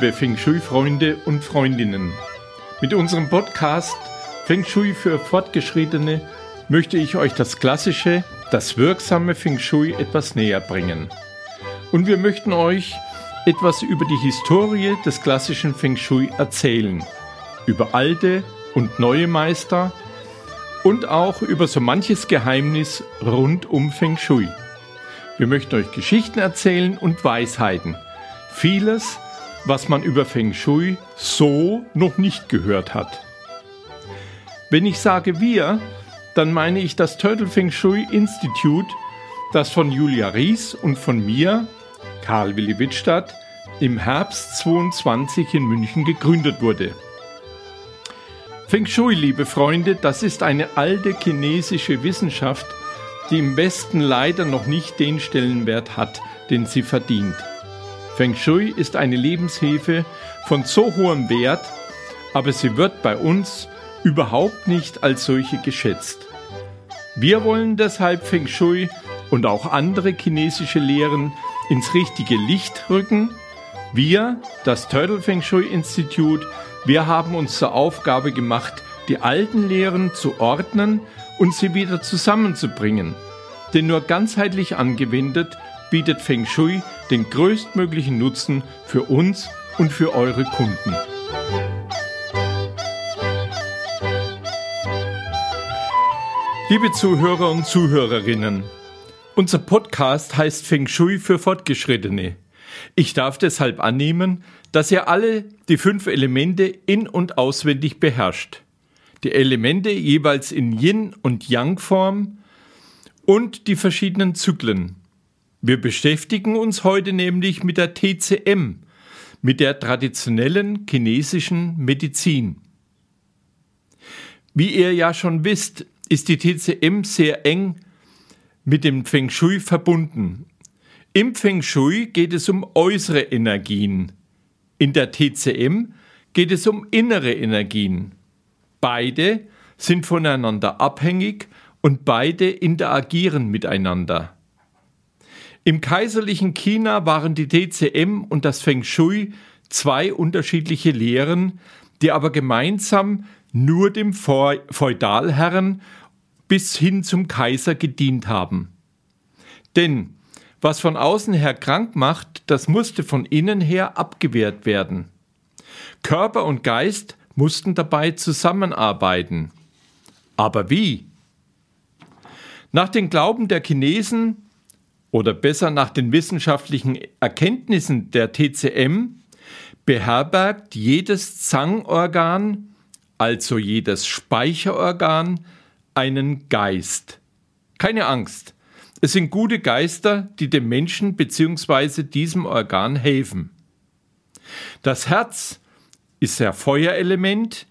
Liebe Feng Shui-Freunde und Freundinnen. Mit unserem Podcast Feng Shui für Fortgeschrittene möchte ich euch das klassische, das wirksame Feng Shui etwas näher bringen. Und wir möchten euch etwas über die Historie des klassischen Feng Shui erzählen, über alte und neue Meister und auch über so manches Geheimnis rund um Feng Shui. Wir möchten euch Geschichten erzählen und Weisheiten. Vieles, was man über Feng Shui so noch nicht gehört hat. Wenn ich sage wir, dann meine ich das Turtle Feng Shui Institute, das von Julia Ries und von mir, Karl Willi Wittstadt, im Herbst 22 in München gegründet wurde. Feng Shui, liebe Freunde, das ist eine alte chinesische Wissenschaft, die im Westen leider noch nicht den Stellenwert hat, den sie verdient. Feng Shui ist eine Lebenshilfe von so hohem Wert, aber sie wird bei uns überhaupt nicht als solche geschätzt. Wir wollen deshalb Feng Shui und auch andere chinesische Lehren ins richtige Licht rücken. Wir, das Turtle Feng Shui Institute, wir haben uns zur Aufgabe gemacht, die alten Lehren zu ordnen und sie wieder zusammenzubringen. Denn nur ganzheitlich angewendet bietet Feng Shui den größtmöglichen Nutzen für uns und für eure Kunden. Liebe Zuhörer und Zuhörerinnen, unser Podcast heißt Feng Shui für Fortgeschrittene. Ich darf deshalb annehmen, dass ihr alle die fünf Elemente in und auswendig beherrscht. Die Elemente jeweils in Yin und Yang Form und die verschiedenen Zyklen. Wir beschäftigen uns heute nämlich mit der TCM, mit der traditionellen chinesischen Medizin. Wie ihr ja schon wisst, ist die TCM sehr eng mit dem Feng Shui verbunden. Im Feng Shui geht es um äußere Energien. In der TCM geht es um innere Energien. Beide sind voneinander abhängig und beide interagieren miteinander. Im kaiserlichen China waren die DCM und das Feng Shui zwei unterschiedliche Lehren, die aber gemeinsam nur dem Feudalherren bis hin zum Kaiser gedient haben. Denn was von außen her krank macht, das musste von innen her abgewehrt werden. Körper und Geist mussten dabei zusammenarbeiten. Aber wie? Nach den Glauben der Chinesen oder besser nach den wissenschaftlichen Erkenntnissen der TCM beherbergt jedes Zangorgan, also jedes Speicherorgan, einen Geist. Keine Angst, es sind gute Geister, die dem Menschen bzw. diesem Organ helfen. Das Herz ist der Feuerelement,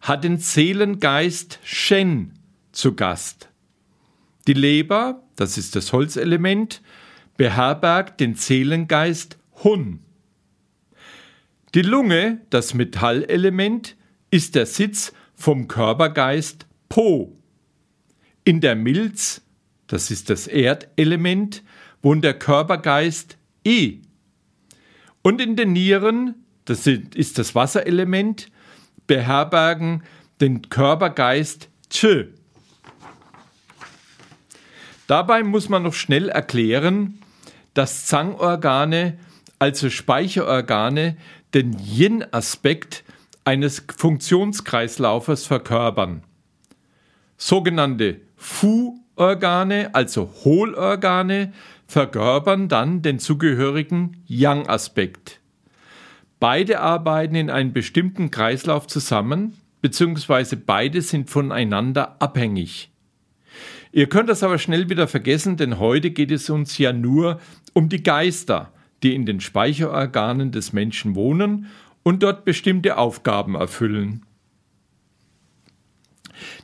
hat den Seelengeist Shen zu Gast. Die Leber, das ist das Holzelement, beherbergt den Seelengeist Hun. Die Lunge, das Metallelement, ist der Sitz vom Körpergeist Po. In der Milz, das ist das Erdelement, wohnt der Körpergeist E. Und in den Nieren, das ist das Wasserelement, beherbergen den Körpergeist Ch. Dabei muss man noch schnell erklären, dass Zangorgane, also Speicherorgane, den Yin-Aspekt eines Funktionskreislaufes verkörpern. Sogenannte Fu-Organe, also Hohlorgane, verkörpern dann den zugehörigen Yang-Aspekt. Beide arbeiten in einem bestimmten Kreislauf zusammen, beziehungsweise beide sind voneinander abhängig. Ihr könnt das aber schnell wieder vergessen, denn heute geht es uns ja nur um die Geister, die in den Speicherorganen des Menschen wohnen und dort bestimmte Aufgaben erfüllen.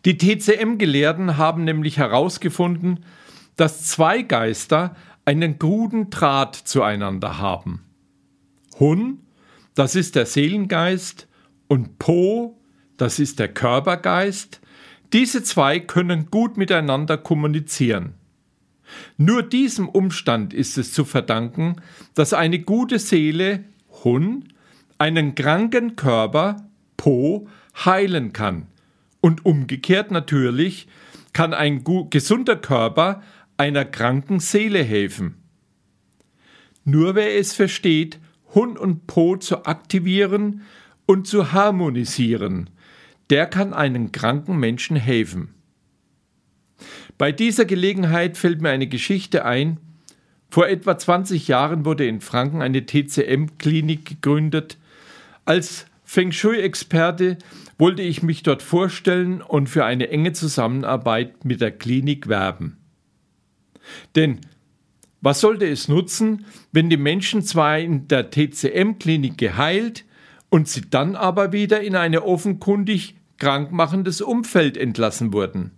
Die TCM-Gelehrten haben nämlich herausgefunden, dass zwei Geister einen guten Draht zueinander haben. Hun, das ist der Seelengeist, und Po, das ist der Körpergeist, diese zwei können gut miteinander kommunizieren. Nur diesem Umstand ist es zu verdanken, dass eine gute Seele Hun einen kranken Körper Po heilen kann. Und umgekehrt natürlich kann ein gesunder Körper einer kranken Seele helfen. Nur wer es versteht, Hun und Po zu aktivieren und zu harmonisieren, der kann einem kranken Menschen helfen. Bei dieser Gelegenheit fällt mir eine Geschichte ein. Vor etwa 20 Jahren wurde in Franken eine TCM-Klinik gegründet. Als Feng Shui-Experte wollte ich mich dort vorstellen und für eine enge Zusammenarbeit mit der Klinik werben. Denn was sollte es nutzen, wenn die Menschen zwar in der TCM-Klinik geheilt und sie dann aber wieder in ein offenkundig krankmachendes Umfeld entlassen wurden?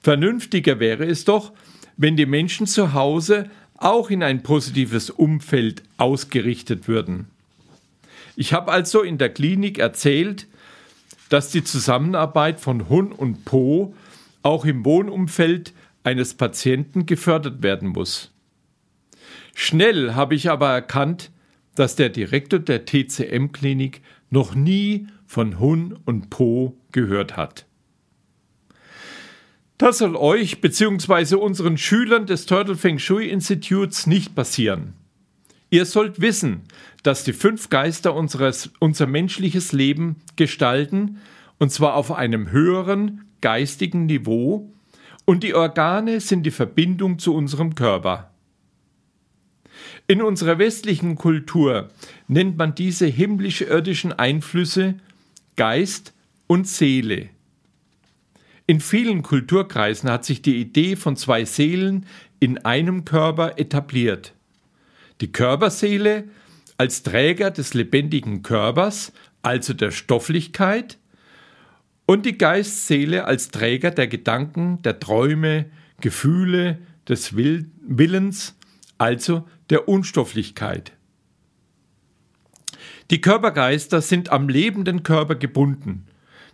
Vernünftiger wäre es doch, wenn die Menschen zu Hause auch in ein positives Umfeld ausgerichtet würden. Ich habe also in der Klinik erzählt, dass die Zusammenarbeit von Hun und Po auch im Wohnumfeld eines Patienten gefördert werden muss. Schnell habe ich aber erkannt, dass der Direktor der TCM-Klinik noch nie von Hun und Po gehört hat. Das soll euch bzw. unseren Schülern des Turtle Feng Shui Instituts nicht passieren. Ihr sollt wissen, dass die fünf Geister unseres, unser menschliches Leben gestalten, und zwar auf einem höheren geistigen Niveau, und die Organe sind die Verbindung zu unserem Körper. In unserer westlichen Kultur nennt man diese himmlisch-irdischen Einflüsse Geist und Seele. In vielen Kulturkreisen hat sich die Idee von zwei Seelen in einem Körper etabliert. Die Körperseele als Träger des lebendigen Körpers, also der Stofflichkeit, und die Geistseele als Träger der Gedanken, der Träume, Gefühle, des Willens, also der Unstofflichkeit. Die Körpergeister sind am lebenden Körper gebunden.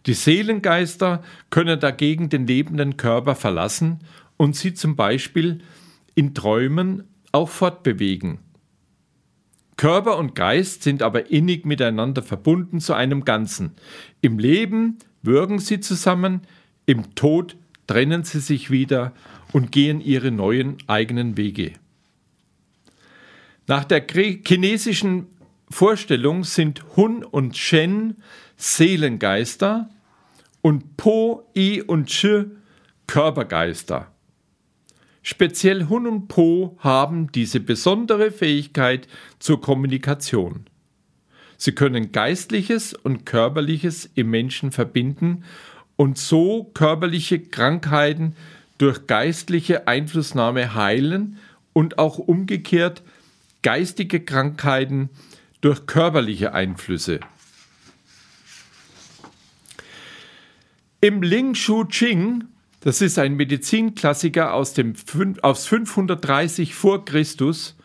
Die Seelengeister können dagegen den lebenden Körper verlassen und sie zum Beispiel in Träumen auch fortbewegen. Körper und Geist sind aber innig miteinander verbunden zu einem Ganzen. Im Leben wirken sie zusammen, im Tod trennen sie sich wieder und gehen ihre neuen eigenen Wege. Nach der chinesischen Vorstellung sind Hun und Shen Seelengeister und Po, I und Chi Körpergeister. Speziell Hun und Po haben diese besondere Fähigkeit zur Kommunikation. Sie können Geistliches und Körperliches im Menschen verbinden und so körperliche Krankheiten durch geistliche Einflussnahme heilen und auch umgekehrt geistige Krankheiten durch körperliche Einflüsse. Im Ling Shu Ching, das ist ein Medizinklassiker aus, dem, aus 530 vor Christus,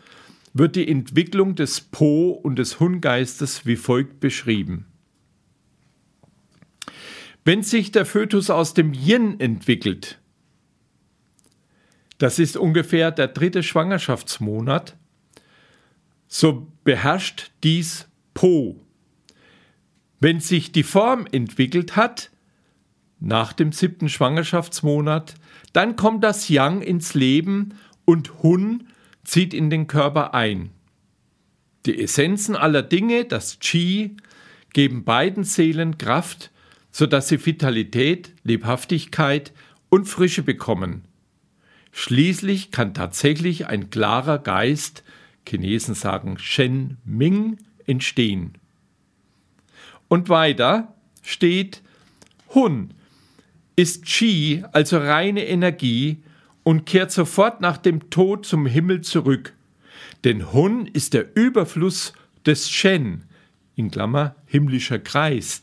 wird die Entwicklung des Po und des Hungeistes wie folgt beschrieben. Wenn sich der Fötus aus dem Yin entwickelt, das ist ungefähr der dritte Schwangerschaftsmonat, so beherrscht dies Po. Wenn sich die Form entwickelt hat, nach dem siebten Schwangerschaftsmonat, dann kommt das Yang ins Leben und Hun zieht in den Körper ein. Die Essenzen aller Dinge, das Qi, geben beiden Seelen Kraft, sodass sie Vitalität, Lebhaftigkeit und Frische bekommen. Schließlich kann tatsächlich ein klarer Geist Chinesen sagen Shen Ming, entstehen. Und weiter steht Hun ist Qi, also reine Energie, und kehrt sofort nach dem Tod zum Himmel zurück. Denn Hun ist der Überfluss des Shen, in Klammer himmlischer Kreis.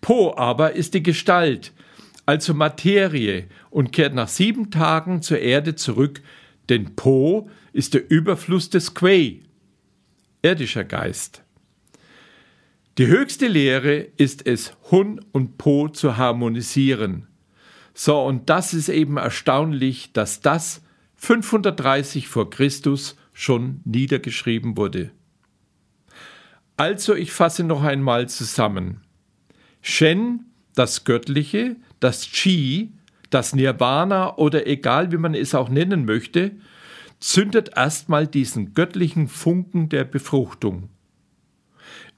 Po aber ist die Gestalt, also Materie, und kehrt nach sieben Tagen zur Erde zurück, denn Po ist der Überfluss des Quei, irdischer Geist. Die höchste Lehre ist es, Hun und Po zu harmonisieren. So, und das ist eben erstaunlich, dass das 530 vor Christus schon niedergeschrieben wurde. Also ich fasse noch einmal zusammen. Shen, das Göttliche, das Chi, das Nirvana oder egal wie man es auch nennen möchte, zündet erstmal diesen göttlichen Funken der Befruchtung.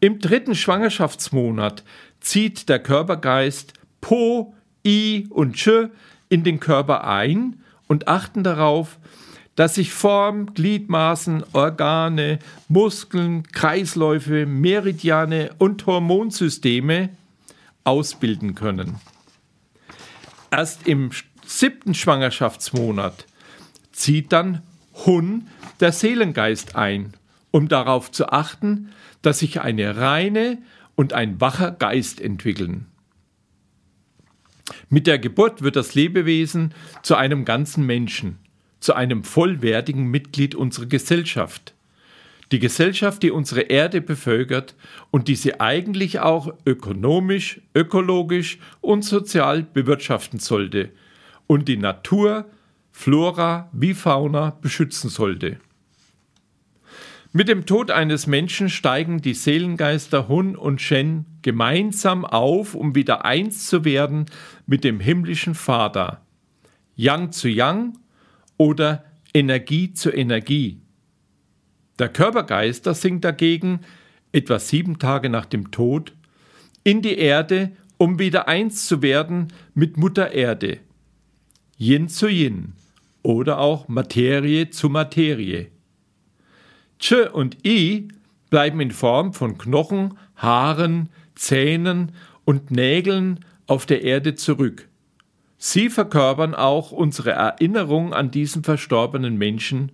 Im dritten Schwangerschaftsmonat zieht der Körpergeist Po, I und Ch in den Körper ein und achten darauf, dass sich Form, Gliedmaßen, Organe, Muskeln, Kreisläufe, Meridiane und Hormonsysteme ausbilden können. Erst im siebten Schwangerschaftsmonat zieht dann Hun der Seelengeist ein, um darauf zu achten, dass sich eine reine und ein wacher Geist entwickeln. Mit der Geburt wird das Lebewesen zu einem ganzen Menschen, zu einem vollwertigen Mitglied unserer Gesellschaft. Die Gesellschaft, die unsere Erde bevölkert und die sie eigentlich auch ökonomisch, ökologisch und sozial bewirtschaften sollte und die Natur, Flora wie Fauna beschützen sollte. Mit dem Tod eines Menschen steigen die Seelengeister Hun und Shen gemeinsam auf, um wieder eins zu werden mit dem himmlischen Vater. Yang zu Yang oder Energie zu Energie. Der Körpergeister sinkt dagegen, etwa sieben Tage nach dem Tod, in die Erde, um wieder eins zu werden mit Mutter Erde. Yin zu Yin oder auch Materie zu Materie. Ch und I bleiben in Form von Knochen, Haaren, Zähnen und Nägeln auf der Erde zurück. Sie verkörpern auch unsere Erinnerung an diesen verstorbenen Menschen,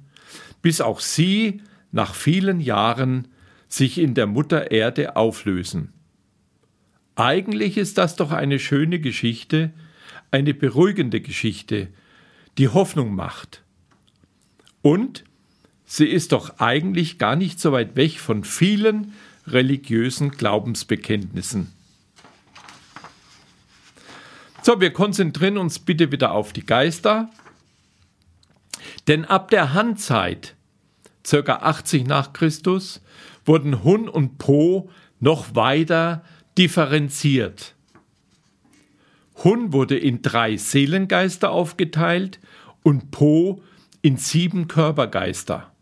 bis auch sie nach vielen Jahren sich in der Mutter Erde auflösen. Eigentlich ist das doch eine schöne Geschichte, eine beruhigende Geschichte, die Hoffnung macht. Und sie ist doch eigentlich gar nicht so weit weg von vielen religiösen Glaubensbekenntnissen. So, wir konzentrieren uns bitte wieder auf die Geister. Denn ab der Handzeit, ca. 80 nach Christus, wurden Hun und Po noch weiter differenziert. Hun wurde in drei Seelengeister aufgeteilt und Po in sieben Körpergeister.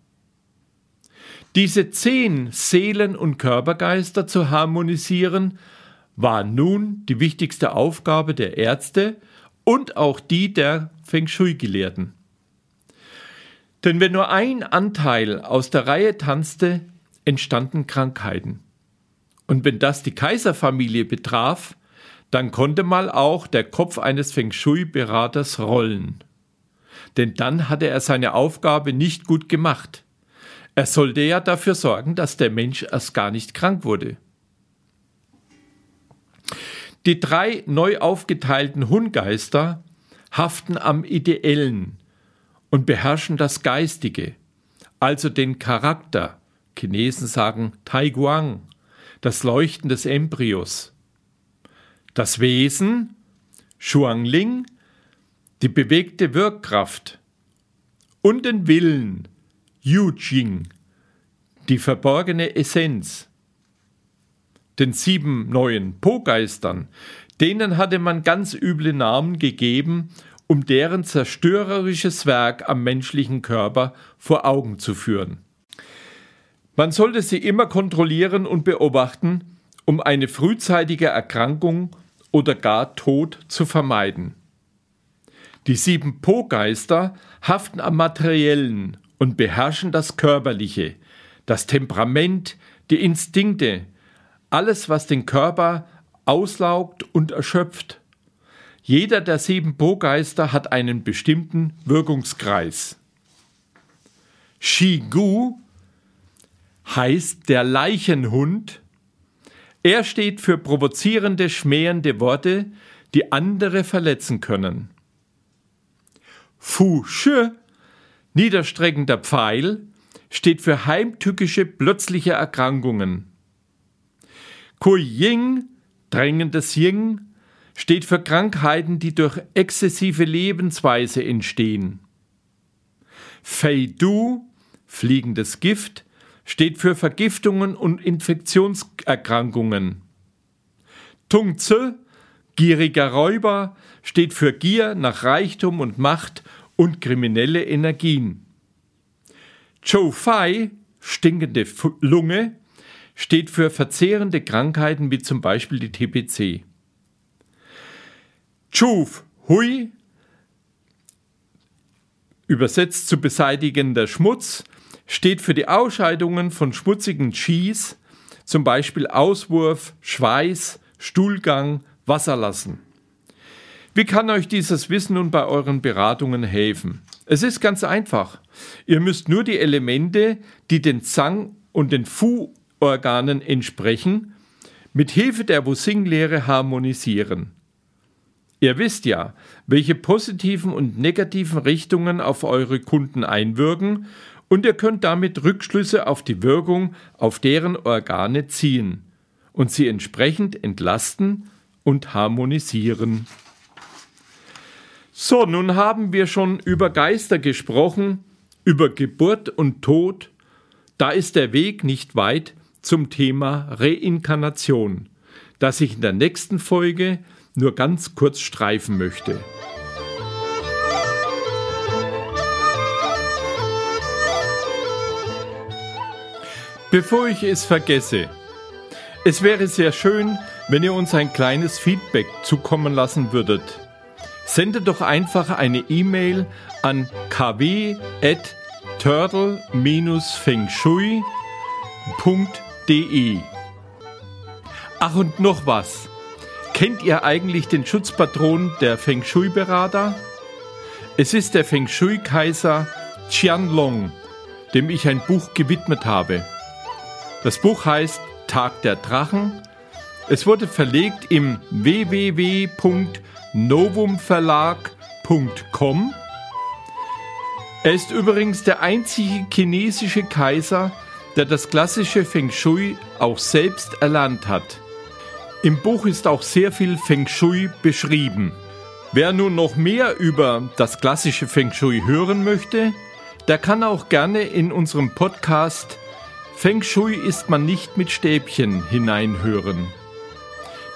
Diese zehn Seelen- und Körpergeister zu harmonisieren, war nun die wichtigste Aufgabe der Ärzte und auch die der Feng Shui-Gelehrten. Denn wenn nur ein Anteil aus der Reihe tanzte, entstanden Krankheiten. Und wenn das die Kaiserfamilie betraf, dann konnte mal auch der Kopf eines Feng Shui-Beraters rollen. Denn dann hatte er seine Aufgabe nicht gut gemacht. Er sollte ja dafür sorgen, dass der Mensch erst gar nicht krank wurde. Die drei neu aufgeteilten Hungeister haften am Ideellen und beherrschen das Geistige, also den Charakter. Chinesen sagen Taiguang, das Leuchten des Embryos das Wesen, Shuangling, die bewegte Wirkkraft und den Willen, Yujing, die verborgene Essenz. Den sieben neuen Po-Geistern, denen hatte man ganz üble Namen gegeben, um deren zerstörerisches Werk am menschlichen Körper vor Augen zu führen. Man sollte sie immer kontrollieren und beobachten, um eine frühzeitige Erkrankung oder gar Tod zu vermeiden. Die sieben Po-Geister haften am Materiellen und beherrschen das Körperliche, das Temperament, die Instinkte, alles, was den Körper auslaugt und erschöpft. Jeder der sieben Po-Geister hat einen bestimmten Wirkungskreis. Shigu heißt der Leichenhund er steht für provozierende, schmähende Worte, die andere verletzen können. Fu Shi, niederstreckender Pfeil, steht für heimtückische, plötzliche Erkrankungen. Ku Ying, drängendes Ying, steht für Krankheiten, die durch exzessive Lebensweise entstehen. Fei Du, fliegendes Gift, steht für Vergiftungen und Infektionserkrankungen. Tung Tse, gieriger Räuber, steht für Gier nach Reichtum und Macht und kriminelle Energien. Chow Fai, stinkende Lunge, steht für verzehrende Krankheiten wie zum Beispiel die TPC. Chuf Hui, übersetzt zu beseitigender Schmutz, steht für die Ausscheidungen von schmutzigen Cheese, zum Beispiel Auswurf, Schweiß, Stuhlgang, Wasserlassen. Wie kann euch dieses Wissen nun bei euren Beratungen helfen? Es ist ganz einfach. Ihr müsst nur die Elemente, die den Zang und den Fu Organen entsprechen, mit Hilfe der Wusing-Lehre harmonisieren. Ihr wisst ja, welche positiven und negativen Richtungen auf eure Kunden einwirken und ihr könnt damit Rückschlüsse auf die Wirkung auf deren Organe ziehen und sie entsprechend entlasten und harmonisieren. So, nun haben wir schon über Geister gesprochen, über Geburt und Tod. Da ist der Weg nicht weit zum Thema Reinkarnation, das ich in der nächsten Folge nur ganz kurz streifen möchte. Bevor ich es vergesse, es wäre sehr schön, wenn ihr uns ein kleines Feedback zukommen lassen würdet. Sendet doch einfach eine E-Mail an kw.turtle-fengshui.de. Ach und noch was. Kennt ihr eigentlich den Schutzpatron der Feng Shui-Berater? Es ist der Feng Shui-Kaiser Qianlong, dem ich ein Buch gewidmet habe. Das Buch heißt Tag der Drachen. Es wurde verlegt im www.novumverlag.com. Er ist übrigens der einzige chinesische Kaiser, der das klassische Feng Shui auch selbst erlernt hat. Im Buch ist auch sehr viel Feng Shui beschrieben. Wer nun noch mehr über das klassische Feng Shui hören möchte, der kann auch gerne in unserem Podcast Feng Shui ist man nicht mit Stäbchen hineinhören.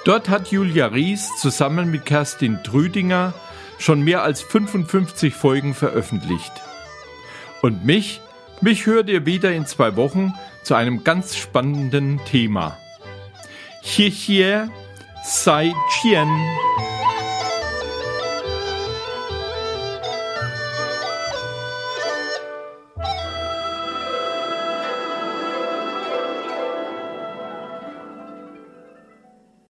Dort hat Julia Ries zusammen mit Kerstin Trüdinger schon mehr als 55 Folgen veröffentlicht. Und mich mich hört ihr wieder in zwei Wochen zu einem ganz spannenden Thema. Xie Xie Sai Qian.